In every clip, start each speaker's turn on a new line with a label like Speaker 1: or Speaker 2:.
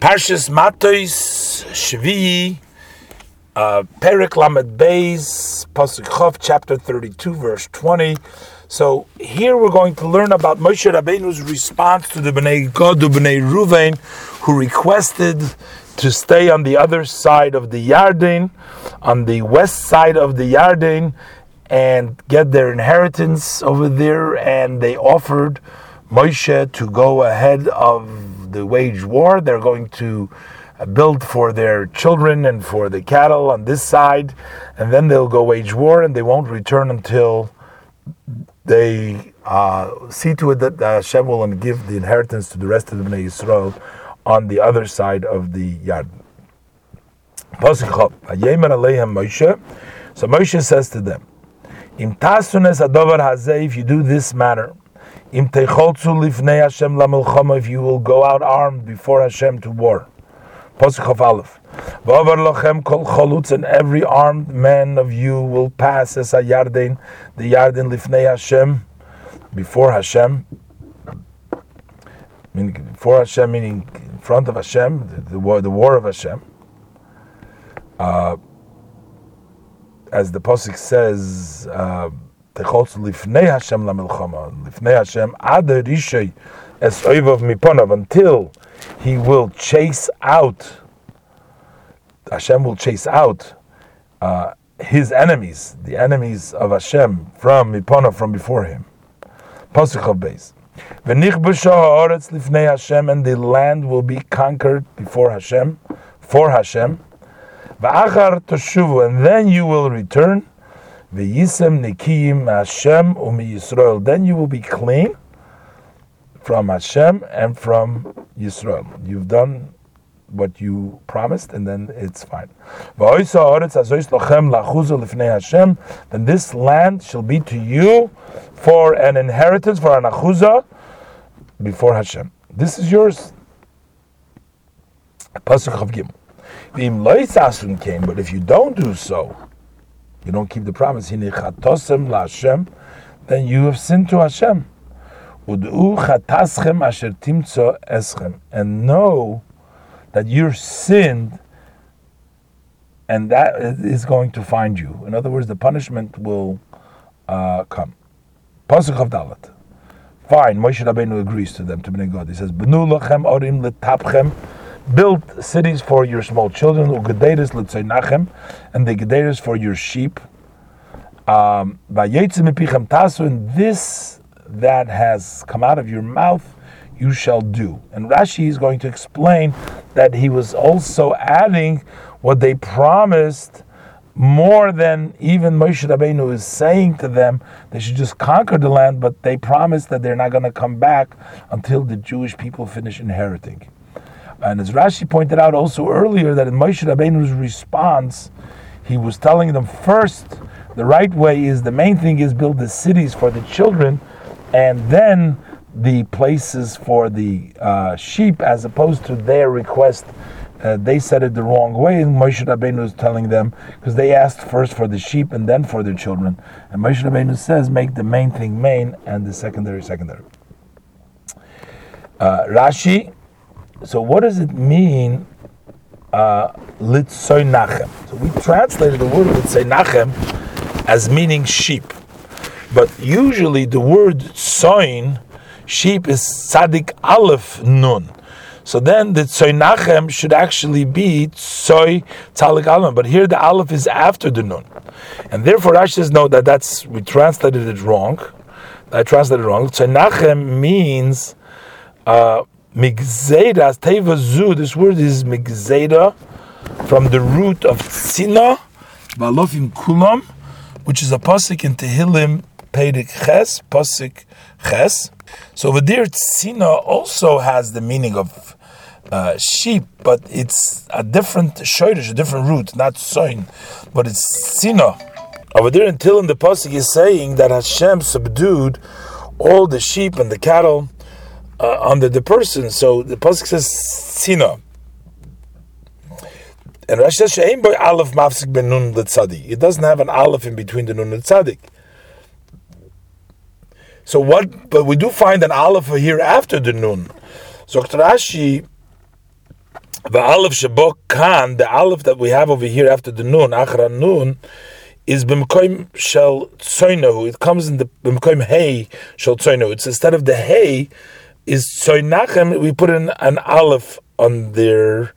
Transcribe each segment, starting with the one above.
Speaker 1: Parshas Matos Shvi, uh, Perik Lamed Beis, Pasuk Chov, chapter 32, verse 20. So here we're going to learn about Moshe Rabbeinu's response to the Bnei Gad, the Bnei Ruvain, who requested to stay on the other side of the Yarden, on the west side of the Yarden, and get their inheritance over there. And they offered Moshe to go ahead of the wage war. They're going to build for their children and for the cattle on this side, and then they'll go wage war, and they won't return until they uh, see to it that Hashem will and give the inheritance to the rest of the Bnei Yisrael on the other side of the yard. So Moshe says to them, If you do this matter, if you will go out armed before Hashem to war. Of and every armed man of you will pass as a yarden, the yarden lifnei Hashem, before Hashem. Meaning before Hashem, meaning in front of Hashem, the, the war, the war of Hashem. Uh, as the pasuk says, uh, lifnei Hashem lamilchama, lifnei Hashem ad rishay es oivav miponav, until he will chase out, Hashem will chase out uh, his enemies, the enemies of Hashem from Mipana, from before him. Pasuk Beis. Hashem, and the land will be conquered before Hashem, for Hashem. and then you will return. V'yisem nikiyim Hashem umi Yisrael. Then you will be clean from Hashem and from Yisrael. You've done what you promised, and then it's fine. Then this land shall be to you for an inheritance, for an achuzah before Hashem. This is yours. Pasuk of came, but if you don't do so, you don't keep the promise. Then you have sinned to Hashem. And know that you're sinned and that is going to find you. In other words, the punishment will uh, come. Pasuk of Dalet. Fine, Moshe Rabbeinu agrees to them, to Bnei Gad. He says, orim letapchem, build cities for your small children, ugederes letzeinachem, and the gederes for your sheep. Um, and this that has come out of your mouth you shall do. And Rashi is going to explain that he was also adding what they promised more than even Moshe Rabbeinu is saying to them they should just conquer the land, but they promised that they're not going to come back until the Jewish people finish inheriting. And as Rashi pointed out also earlier, that in Moshe Rabbeinu's response, he was telling them first, the right way is the main thing is build the cities for the children, and then the places for the uh, sheep as opposed to their request. Uh, they said it the wrong way, and Moshe Rabbeinu is telling them because they asked first for the sheep and then for their children. And Moshe Rabbeinu says, make the main thing main and the secondary secondary. Uh, Rashi, so what does it mean? Uh, Litzoy Nachem. So we translated the word Litzoy Nachem as meaning sheep. But usually the word soin, sheep, is tzadik aleph nun. So then the tzoy should actually be tzoy tzadik aleph. But here the aleph is after the nun. And therefore Rashi says, no, that that's, we translated it wrong. I translated it wrong. Tzoy means uh, migzeda, teva zu, this word is migzeda, from the root of tzina, balofim kulam, which is a pasuk in Tehillim Perik Ches, Pasik Ches. So over there, Tzina also has the meaning of uh, sheep, but it's a different shoyrish, a different root, not soin, but it's Tzina. Over there, in in the Pasik is saying that Hashem subdued all the sheep and the cattle uh, under the person. So the Pasik says Tzina. And Rashi says, boy Aleph Mafsik Ben Nun It doesn't have an Aleph in between the Nun and Tzadik. So what? But we do find an aleph here after the nun. So Rashi, The aleph shabok kan, the aleph that we have over here after the nun, achra nun, is b'mkoim shel tzoyno. It comes in the b'mkoim hey shel tzoyno. It's instead of the hey is tzoynachem. We put in an aleph on there,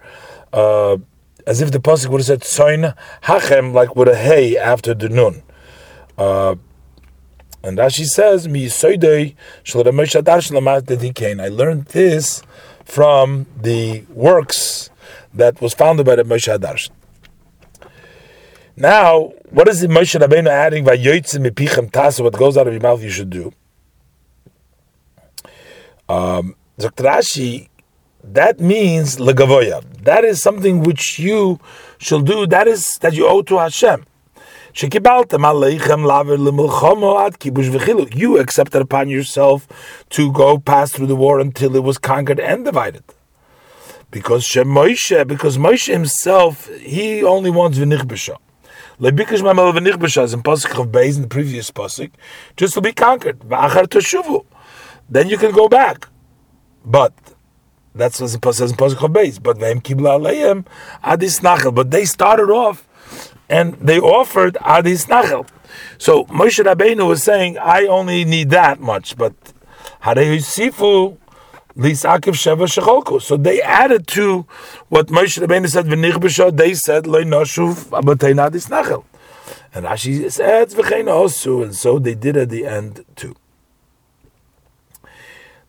Speaker 1: uh, as if the pasuk would have said tzoyn hachem, like with a hey after the nun. Uh, and Rashi says, "Mi I learned this from the works that was founded by the Moshe Hadarshan. Now, what is the Moshe Rabbeinu adding? What goes out of your mouth, you should do. Um, Rashi, that means legavoya. That is something which you shall do. That is that you owe to Hashem. You accepted upon yourself to go pass through the war until it was conquered and divided. Because Moshe, because Moshe himself, he only wants v'nichbesha. Lebikash mamal v'nichbesha in pasuk of Beis in the previous pasuk, just to be conquered. V'achar teshuvu. Then you can go back. But that's what it says in pasuk Beis. But v'hem kibla aleim adis nachel. But they started off and they offered Adis Nachel. So Moshe Rabbeinu was saying, I only need that much, but Sifu Lisakiv Sheva Shecholku. So they added to what Moshe Rabbeinu said, V'nich they said, Loi Noshuv Abatei Adis Nachel. And Rashi said, V'chein Osu, and so they did at the end too.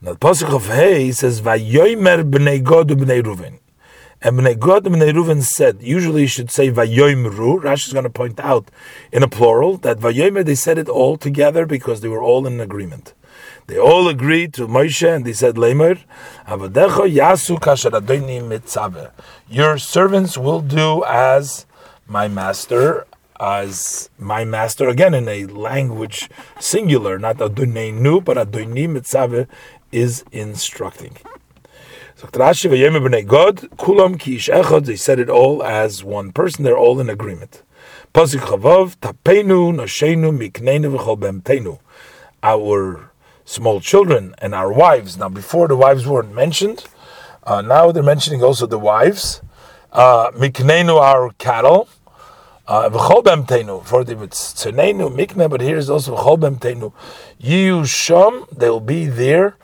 Speaker 1: Now the Pasuk of Hey says, Vayoymer b'nei Gad b'nei Ruven. And Bnei and Bnei Reuven said, usually you should say Vayoimru. Rashi is going to point out in a plural that Vayoimer, they said it all together because they were all in agreement. They all agreed to Moshe and they said, Lemer, Avadecho Yasu Kasharadoni Mitzave. Your servants will do as my master, as my master, again in a language singular, not Adonenu, but Adoni Mitzave is instructing. They said it all as one person. They're all in agreement. Our small children and our wives. Now, before the wives weren't mentioned, uh, now they're mentioning also the wives. Uh, mikneinu our cattle. Uh, v'chol bemtenu. For it's tzonenu mikne, but here is also v'chol bemtenu. Yiyu sham. They'll be there.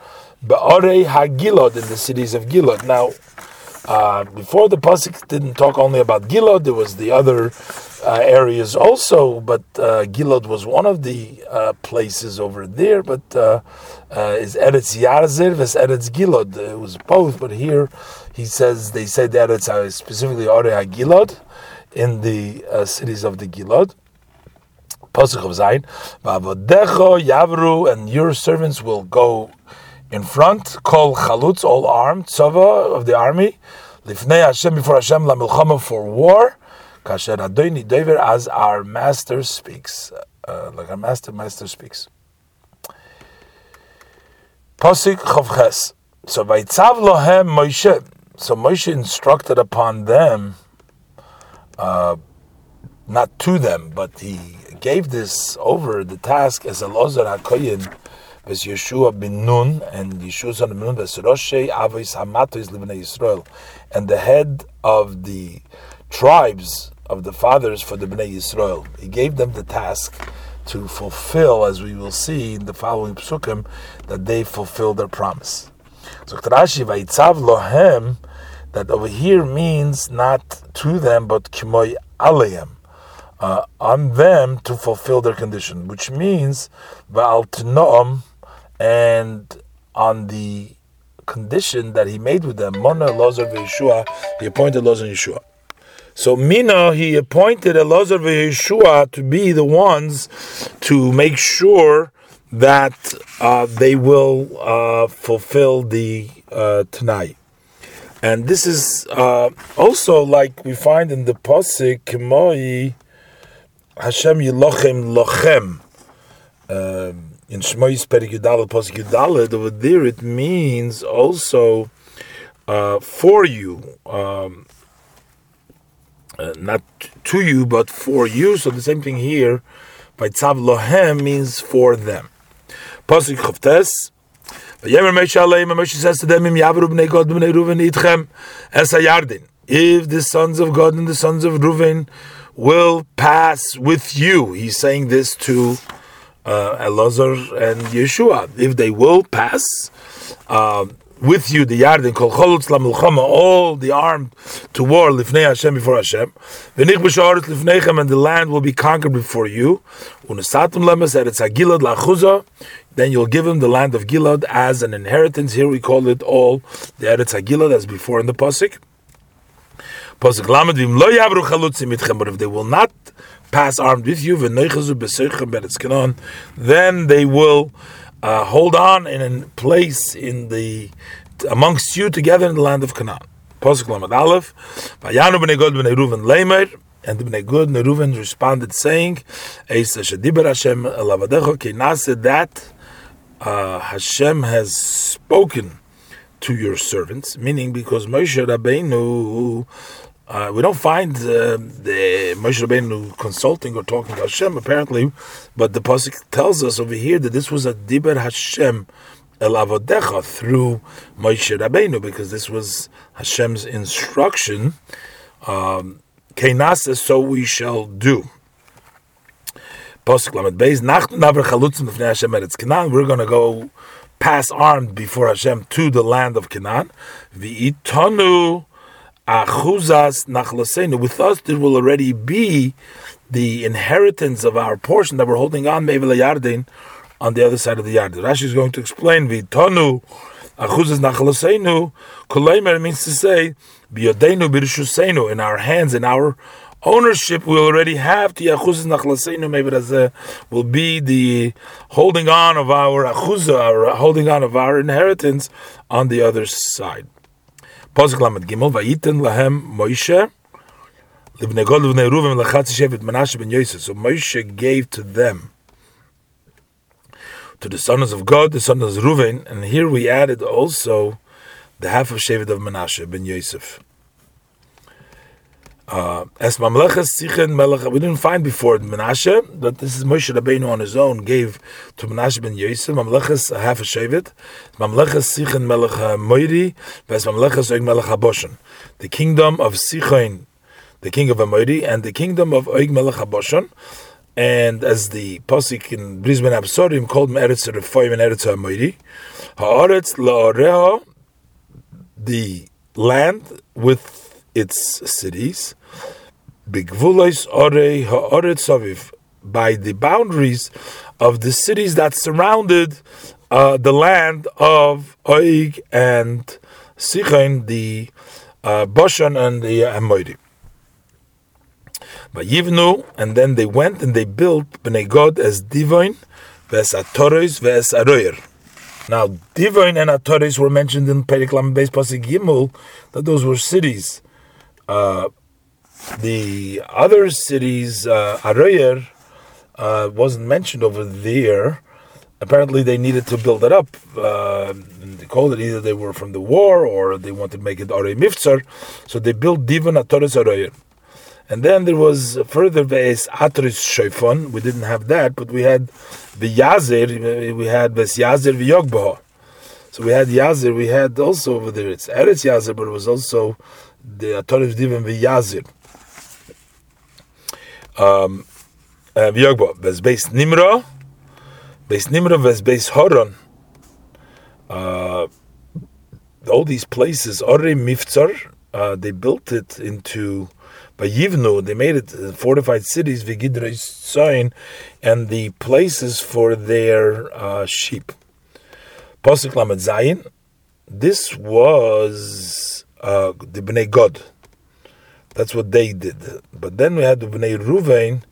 Speaker 1: Ba'arei HaGilad in the cities of Gilad. Now, uh, before the pasuk didn't talk only about Gilad, there was the other uh, areas also, but uh, Gilad was one of the uh, places over there. But uh, uh, is Eretz Yarzir vs Eretz Gilad? It was both, but here he says they said it's uh, specifically Arei HaGilad in the cities of the Gilad. Pasuk of Zayin, Yavru, and your servants will go in front, call chalutz, all armed, tzava of the army, lifnei Hashem before Hashem la milchama for war, kasher adoini dever as our master speaks, uh, like our master master speaks. Pasik chavches. So vayitzav lohem Moshe. So Moshe instructed upon them, uh, not to them, but he gave this over the task as a Lozar HaKoyin Ves Yeshua bin Nun and Yeshua son of Nun Ves Roshei Avos Hamatois Libnei Yisrael and the head of the tribes of the fathers for the Bnei Yisrael. He gave them the task to fulfill, as we will see in the following psukim, that they fulfill their promise. So Rashi Vayitzav Lohem, that over here means not to them, but Kimoy Aleim. Uh, on them to fulfill their condition, which means Va'al Tnoam and on the condition that he made with them, Mona Lozer Yeshua, he appointed Lozer Yeshua. So Mina, he appointed Elazar Yeshua to be the ones to make sure that uh, they will uh, fulfill the uh, Tanai. And this is uh, also like we find in the Pasik, Kemoi Hashem Yilochem Lochem. In Shmois Perik Yudalad over there it means also uh, for you, um, uh, not to you, but for you. So the same thing here by Tzav Lohem means for them. Pasuk Chavtes Vayemer Moshe Aleim, Moshe says to them, Im Yavru b'nei Gad b'nei Ruven itchem es hayardin. If the sons of Gad and the sons of Ruven will pass with you, he's saying this to uh, Elazar and Yeshua. If they will pass, uh, with you the Yarden kol cholutz lamilchama, all the armed to war lifnei Hashem before Hashem. V'nich b'sharet lifneichem, and the land will be conquered before you. Unesatum lemes eretz hagilad lachuza. Then you'll give him the land of Gilad as an inheritance. Here we call it all the Eretz Hagilad as before in the pasuk. Pasuk lamed v'im lo yavru chalutzim itchem. But if they will not pass armed with you, then they will uh, hold on in a place in the amongst you together in the land of Canaan. And the b'nei Ruven responded saying, elavadecho ki that uh, Hashem has spoken to your servants, meaning because Moshe Rabbeinu uh, we don't find uh, the Moshe Rabbeinu consulting or talking to Hashem apparently, but the pasuk tells us over here that this was a diber Hashem el avodecha through Moshe Rabbeinu because this was Hashem's instruction. Um, so we shall do. Pasuk lamed beis naver chalutzim lefnei Hashem eretz Canaan. We're going to go pass armed before Hashem to the land of Canaan. V'itonu Achuzas nachlasenu. With us, there will already be the inheritance of our portion that we're holding on Mevel Yardin on the other side of the Yarden. Rashi is going to explain Vitonu Achuzas nachlasenu. Kuleimer means to say Biyodenu birshusenu in our hands, in our ownership we already have the achuzas nachlasenu maybe uh, will be the holding on of our achuzah, holding on of our inheritance on the other side. Gimel, Vayiten lahem Moshe, Livnei Gad, Livnei Ruvim, Shevet Menashe ben Yosef. So Moshe gave to them, to the sons of Gad, the sons of Reuven, and here we added also the half of Shevet of Menashe ben Yosef. Uh, as Mamlechas Sichen Melech, we didn't find before Menashe, but this is Moshe Rabbeinu on his own gave to Menashe ben Yosef, Mamlechas half a Shevet, Mamlechas Sichen Melech Moiri, Ves Mamlechas Oig Melech HaBoshan. The kingdom of Sichen, the king of Amoiri, and the kingdom of Oig Melech HaBoshan. And as the Pasik in Brisbane Absorim called him Eretz Refoim and Eretz HaMoiri, Ha'aretz La'oreha, the land with its cities, by the boundaries of the cities that surrounded uh, the land of Oig and Sichain, the uh, Boshan and the Amorim. Yivnu, and then they went and they built Bnei Gad as Divine, Ves Atores, Ves Aroyer. Now, Divine and Atores were mentioned in Periklam Beis Pasik Gimel, that those were cities uh, the other cities, uh, Aroyer, uh, wasn't mentioned over there. Apparently, they needed to build it up. Uh, they called it either they were from the war or they wanted to make it Arei Miftzar. So they built Divan Atoris Aroyer. And then there was further Ve'es Atris Shofon. We didn't have that, but we had the Yazir, we had Ves Yazir V'Yogbaha. So we had Yazir, we had also over there, it's Eretz Yazir, but it was also the Torah Divin v'Yazir. Um, uh, v'Yogbo, v'ez beis Nimra, beis Nimra v'ez beis Horon. Uh, all these places, Ore Miftzar, uh, they built it into by Yivnu, they made it fortified cities, Vigidra sign, and the places for their uh, sheep. Pasuk Lamed Zayin, this was uh, the Bnei Gad. That's what they did. But then we had the Bnei Ruvain,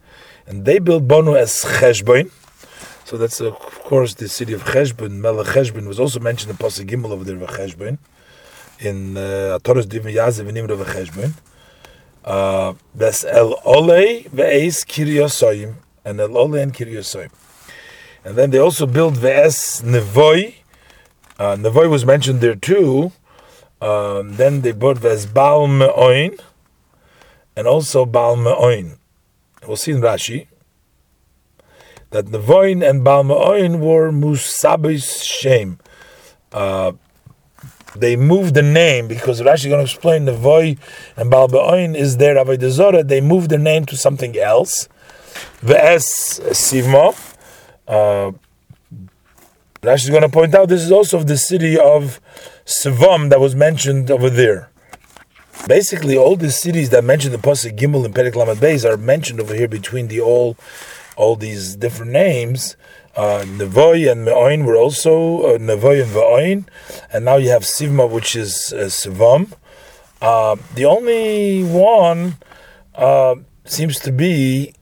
Speaker 1: and they built Bonu as Cheshbon. So that's of course the city of Cheshbon. Melech Cheshbon was also mentioned in Pasuk Gimel over there of Cheshbon in uh, Torah's Divin Yazev and of Cheshbon. That's uh, El Ole ve'es Kiryosoyim and El Ole and Kiryosoyim. And then they also built Ve'es Nevoi. Uh, Nevoi was mentioned there too. Um, then they brought Vesbal Me'oin and also Bal Me'oin. We'll see in Rashi that Nevoin and Bal Me'oin were Musabis Shem. uh, they moved the name because Rashi is going to explain the Voy and Baal Be'oin is there Avodah. They moved the name to something else. Ve'es Sivmo. Uh, Rashi is going to point out this is also the city of Sivam that was mentioned over there. Basically, all the cities that mentioned the Pasuk Gimel and Perek Lamed Beis are mentioned over here between the all, all these different names. Uh, Nevoy and Me'oin were also uh, Nevoy and Ve'oin, and now you have Sivma, which is uh, Sivam. Uh, the only one uh, seems to be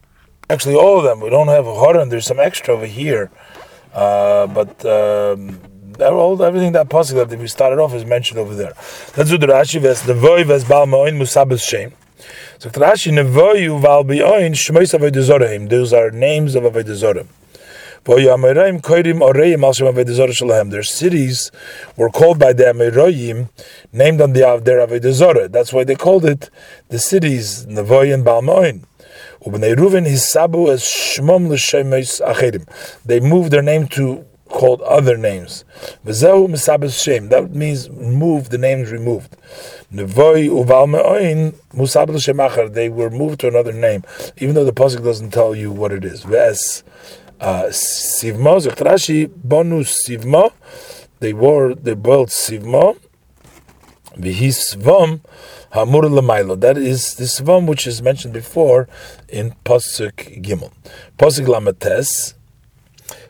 Speaker 1: actually all of them. We don't have a Haran. There's some extra over here, uh, but um, all everything that possible that we started off is mentioned over there. Let's do the Rashi. Ves Nevoy ves Bal Me'oin Musabes Shem. So Rashi Nevoy Val Be'oin Shmois Avodah Those are names of Avodah their cities were called by the Amoraim, named on the their Avodah That's why they called it the cities Nevoy and Balmoin. They moved their name to called other names. That means move, the names removed. They were moved to another name, even though the Pasuk doesn't tell you what it is. Uh, Sivma, sagt Rashi, bonus Sivma, they wore, they built Sivma, Vihisvam, Hamur. That is the Svam which is mentioned before in Pasuk Gimel. Pasuk Lamates.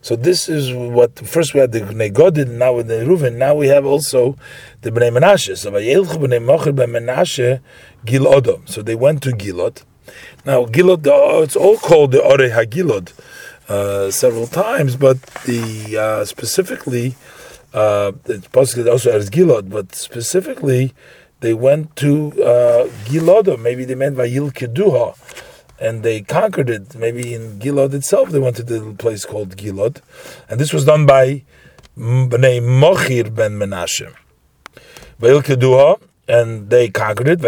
Speaker 1: So this is what first we had the Bnei Godin, now with the Reuven, now we have also the Bnei Menashe. So Vayelchu Bnei Mocher Menashe So they went to Gilod. Now Gilod, it's all called the Ore Hagilot. Uh, several times, but the uh, specifically uh, it's possibly also as Gilod, but specifically they went to uh, Gilad, or maybe they meant Vayil Keduha, and they conquered it. Maybe in Gilad itself, they went to the place called Gilad, and this was done by Bnei Mochir ben Menashe. Vayil Keduha, and they conquered it.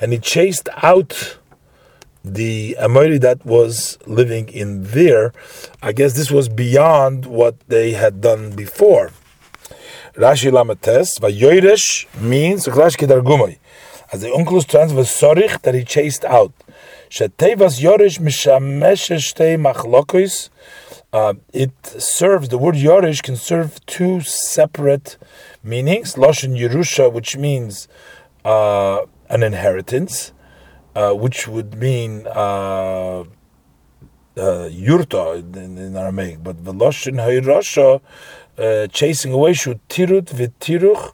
Speaker 1: And he chased out the Amori that was living in there, I guess this was beyond what they had done before. Rashi Lamates, Vayoirish means Rashi. As the Onkelos trans was Sorich that he chased out. Yorish Machlokis. Uh, it serves, the word Yorish can serve two separate meanings. Loshen Yerusha, which means uh, an inheritance uh, which would mean uh, uh, yurta in, in, Aramaic, but veloshin hayrasha, uh, chasing away, should tirut v'tiruch,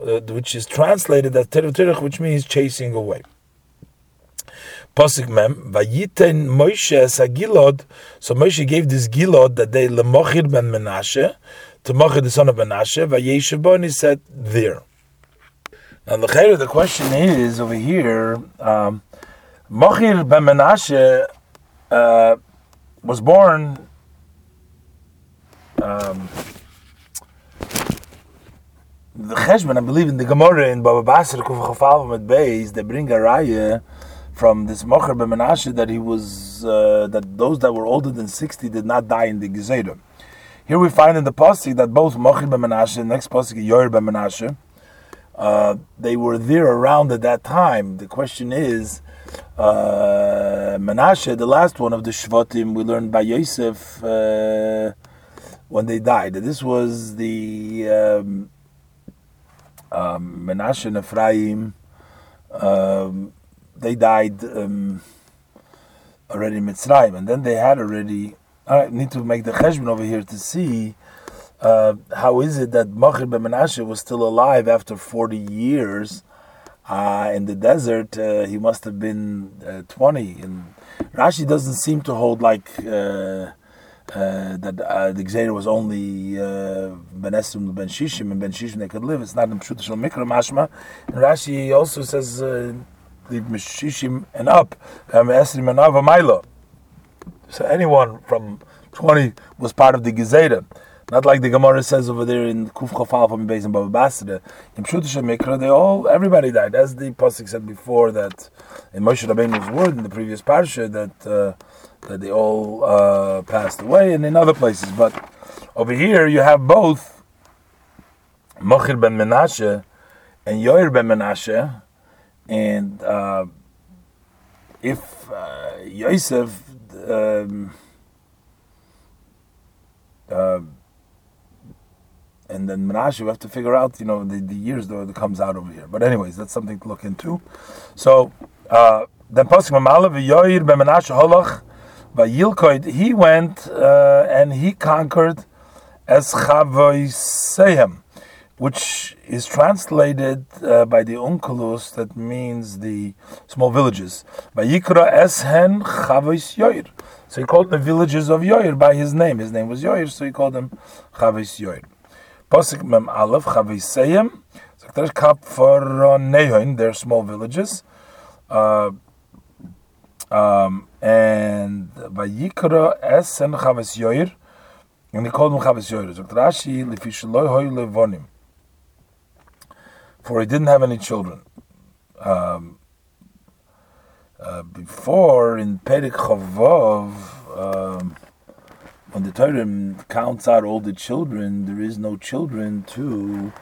Speaker 1: uh, which is translated as tiruch, which means chasing away. Pasuk mem vayiten Moshe sagilod. So Moshe gave this gilod that they lemochir ben Menashe to Mochir the son of Menashe. Vayeshavon he said there. Now the the question is over here. Um, ben Menashe uh, was born um, the Cheshbon, I believe in the Gemara in Baba Basra Kuf at Beis, they bring a raya from this Mochir ben Menashe that he was uh, that those that were older than sixty did not die in the Gezerah. Here we find in the pasuk that both Mochir ben Menashe, and next pasuk Yoir ben Menashe, uh, they were there around at that time. The question is uh, Menashe, the last one of the Shvatim, we learned by Yosef uh, when they died. This was the um, um, Menashe and Ephraim. Um, they died um, already in Mitzrayim, and then they had already. I need to make the cheshbon over here to see uh, how is it that Machir ben Menashe was still alive after 40 years uh, in the desert, uh, he must have been uh, 20. And Rashi doesn't seem to hold like uh, uh, that uh, the Gzeira was only Ben Esrim, Ben Shishim, and Ben Shishim they could live. It's not in Pshutashal Mikra Mashma. And Rashi also says, leave Shishim and up, Ben Esrim and Ava So anyone from 20 was part of the Gezeira. Not like the Gemara says over there in Kuf Chafal from Beis and Baba Basra. In Pshutisha Mikra, they all, everybody died. As the Pasuk said before that in Moshe Rabbeinu's word in the previous parsha that uh, that they all uh, passed away and in other places. But over here you have both Mochir ben Menashe and Yoir ben Menashe, and uh, if uh, Yosef um, uh, and then Menashe, we have to figure out, you know, the, the years that comes out over here. But anyways, that's something to look into. So uh, then Pasuk Mamala v'Yoir ben Menashe holach v'Yilkoid. He went uh, and he conquered as Chavoisehem, which is translated uh, by the Onkelos, that means the small villages. Vayikra Eshen Chavois Yoir. So he called the villages of Yoir by his name. His name was Yoir, so he called them Chavois Yoir. Posik Mem Aleph Chavoiseyem. So there's Kap for Nehoin, they're small villages. Uh, um, and Vayikra Eshen Chavois Yoir. And he called him Chavis Yoyer. Rashi, levonim. For he didn't have any children. Um, uh, before in Perik Chavov, um, when the Torah counts out all the children, there is no children to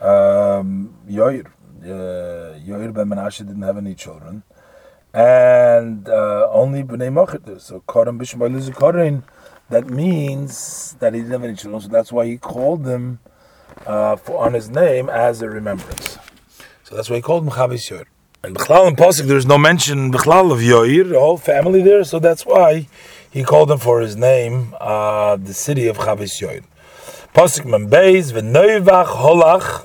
Speaker 1: um, Yoir. Uh, Yoir ben Menashe didn't have any children, and uh, only Bnei Mochit. So Koram Bishmael is Korin that means that he didn't have any children, so that's why he called them uh, for, on his name as a remembrance. So that's why he called him Chavis Yoir. And Bechlal and Pasuk, there's no mention Bechlal of Yoir, the whole family there, so that's why he called him for his name, uh, the city of Chavis Yoir. Pasuk Membeis, V'noivach Holach.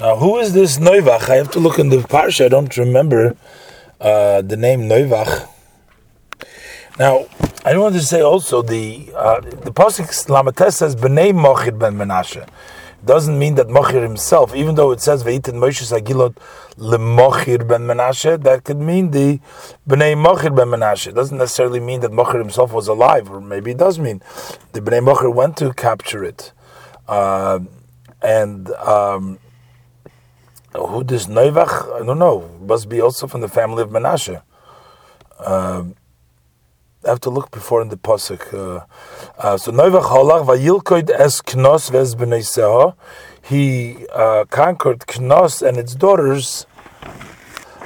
Speaker 1: Now, who is this Noivach? I have to look in the parsha. I don't remember uh, the name Noivach. Now, I want to say also the uh, the pasuk Lamates says Bnei Mochir ben Menashe. Doesn't mean that Mochir himself, even though it says Veitin Moshe Sagilot leMochir ben Menashe, that could mean the Bnei Mochir ben Menashe. It doesn't necessarily mean that Mochir himself was alive, or maybe it does mean the Bnei Mochir went to capture it. Uh, and um, who this Neivach? I don't know. Must be also from the family of Menashe. Uh, I have to look before in the pasuk. Uh, uh, so Noivach Halach vayilkoid es Knos vez b'nei He uh, conquered Knos and its daughters.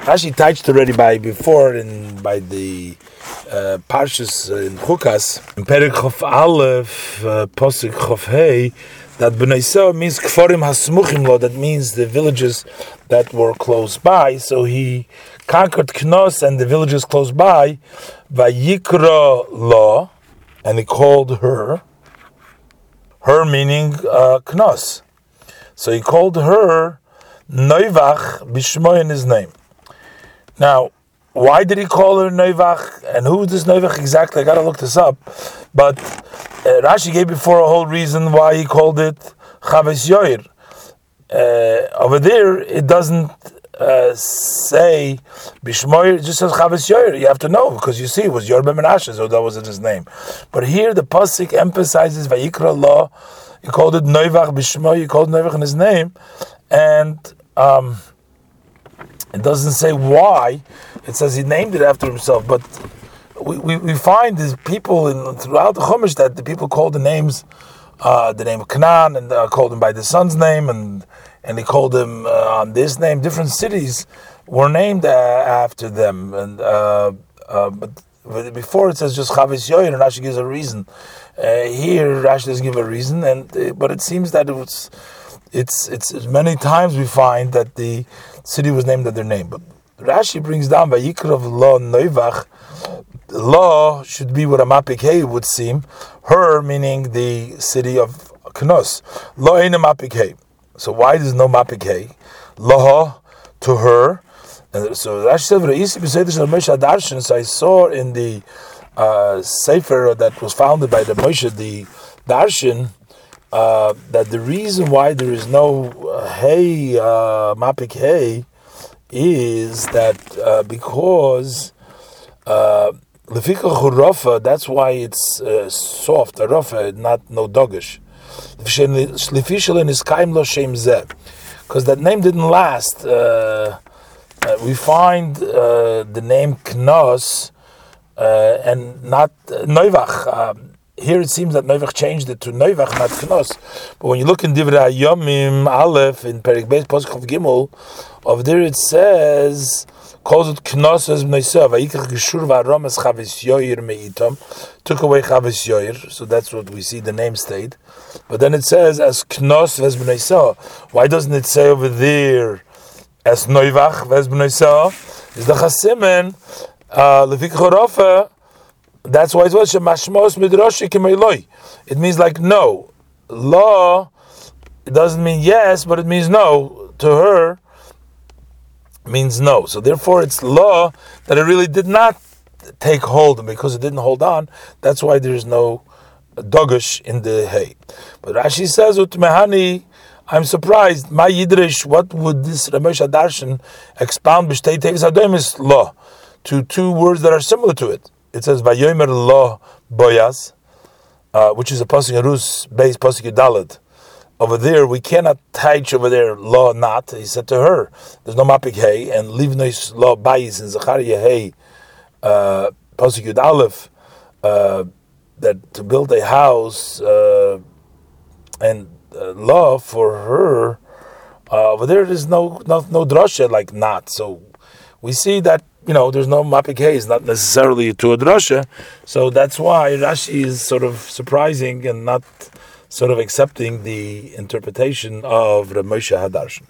Speaker 1: Actually touched already by before in by the uh, parshas in Chukas in Perik Chof Aleph uh, pasuk Chof Hey that Bnei means Kforim Hasmuchim Lo. That means the villages that were close by. So he conquered Knos and the villages close by, Vayikra Lo, and he called her, her meaning uh, Knos. So he called her Noivach Bishmoy in his name. Now, why did he call her Noivach? And who is this Noivach exactly? I gotta look this up. But uh, Rashi gave before a whole reason why he called it Chaves Yoir. Uh, over there, it doesn't uh, say Bishmoyer, it just says Chavis Yoyer. You have to know because you see it was Yor Menashe, so that wasn't his name. But here the pasuk emphasizes Vayikra law. He called it Noivach Bishmoyer. He called Noivach in his name, and um, it doesn't say why. It says he named it after himself, but. We, we, we find these people in, throughout the Chumash that the people called the names, uh, the name of Canaan, and uh, called him by the son's name, and and he called them uh, on this name. Different cities were named uh, after them, and uh, uh but before it says just Chavis Yoyer, and Rashi gives a reason. Uh, here Rashi doesn't give a reason, and uh, but it seems that it was. It's it's many times we find that the city was named after their name, but Rashi brings down by Yikrav Lo Noivach. Lo should be what a mapik would seem. Her meaning the city of Knos. Lo a mapik so why does no mapikei? Laha to her. And so Rashi said, So I saw in the uh, sefer that was founded by the Moshe, the Darshan, uh, that the reason why there is no uh, hey uh, mapik is that uh, because lefika uh, that's why it's uh, soft, a rafa, not no dogish. Because that name didn't last. Uh, uh, we find uh, the name Knos uh, and not uh, Neuvach. Here it seems that Noivach changed it to Noivach, Knos. But when you look in Divrei Yomim Aleph in Perik Beis Posach Gimel, over there it says calls it Knos as Mneisa. Vayikach Geshur V'Arom as Chavis Yoir Meitom. Took away Chavis Yoir, so that's what we see the name stayed. But then it says as Knos as Mneisa. Why doesn't it say over there as Noivach as Mneisa? Is the Chasimen uh, Levikach that's why it was. It means like no. Law, it doesn't mean yes, but it means no. To her, means no. So therefore, it's law that it really did not take hold, and because it didn't hold on, that's why there's no dogush in the hay. But Rashi says, Utmehani, I'm surprised. My Yiddish, what would this Ramesh Darshan expound b'shtei tevis adomis law to two words that are similar to it? It says Vayomer Lo Boyaz, uh, which is a pasuk Rus based pasuk Dalit. Over there, we cannot teach over there law not. He said to her, "There's no mapik hay and livnois Lo bayis in Zachariah hay uh, pasuk Aleph uh, that to build a house uh, and uh, law for her." Over there, there's no no no drasha like not. So we see that you know, there's no mapik is not necessarily to a drasha, so that's why Rashi is sort of surprising and not sort of accepting the interpretation of Ramosha Hadarshan.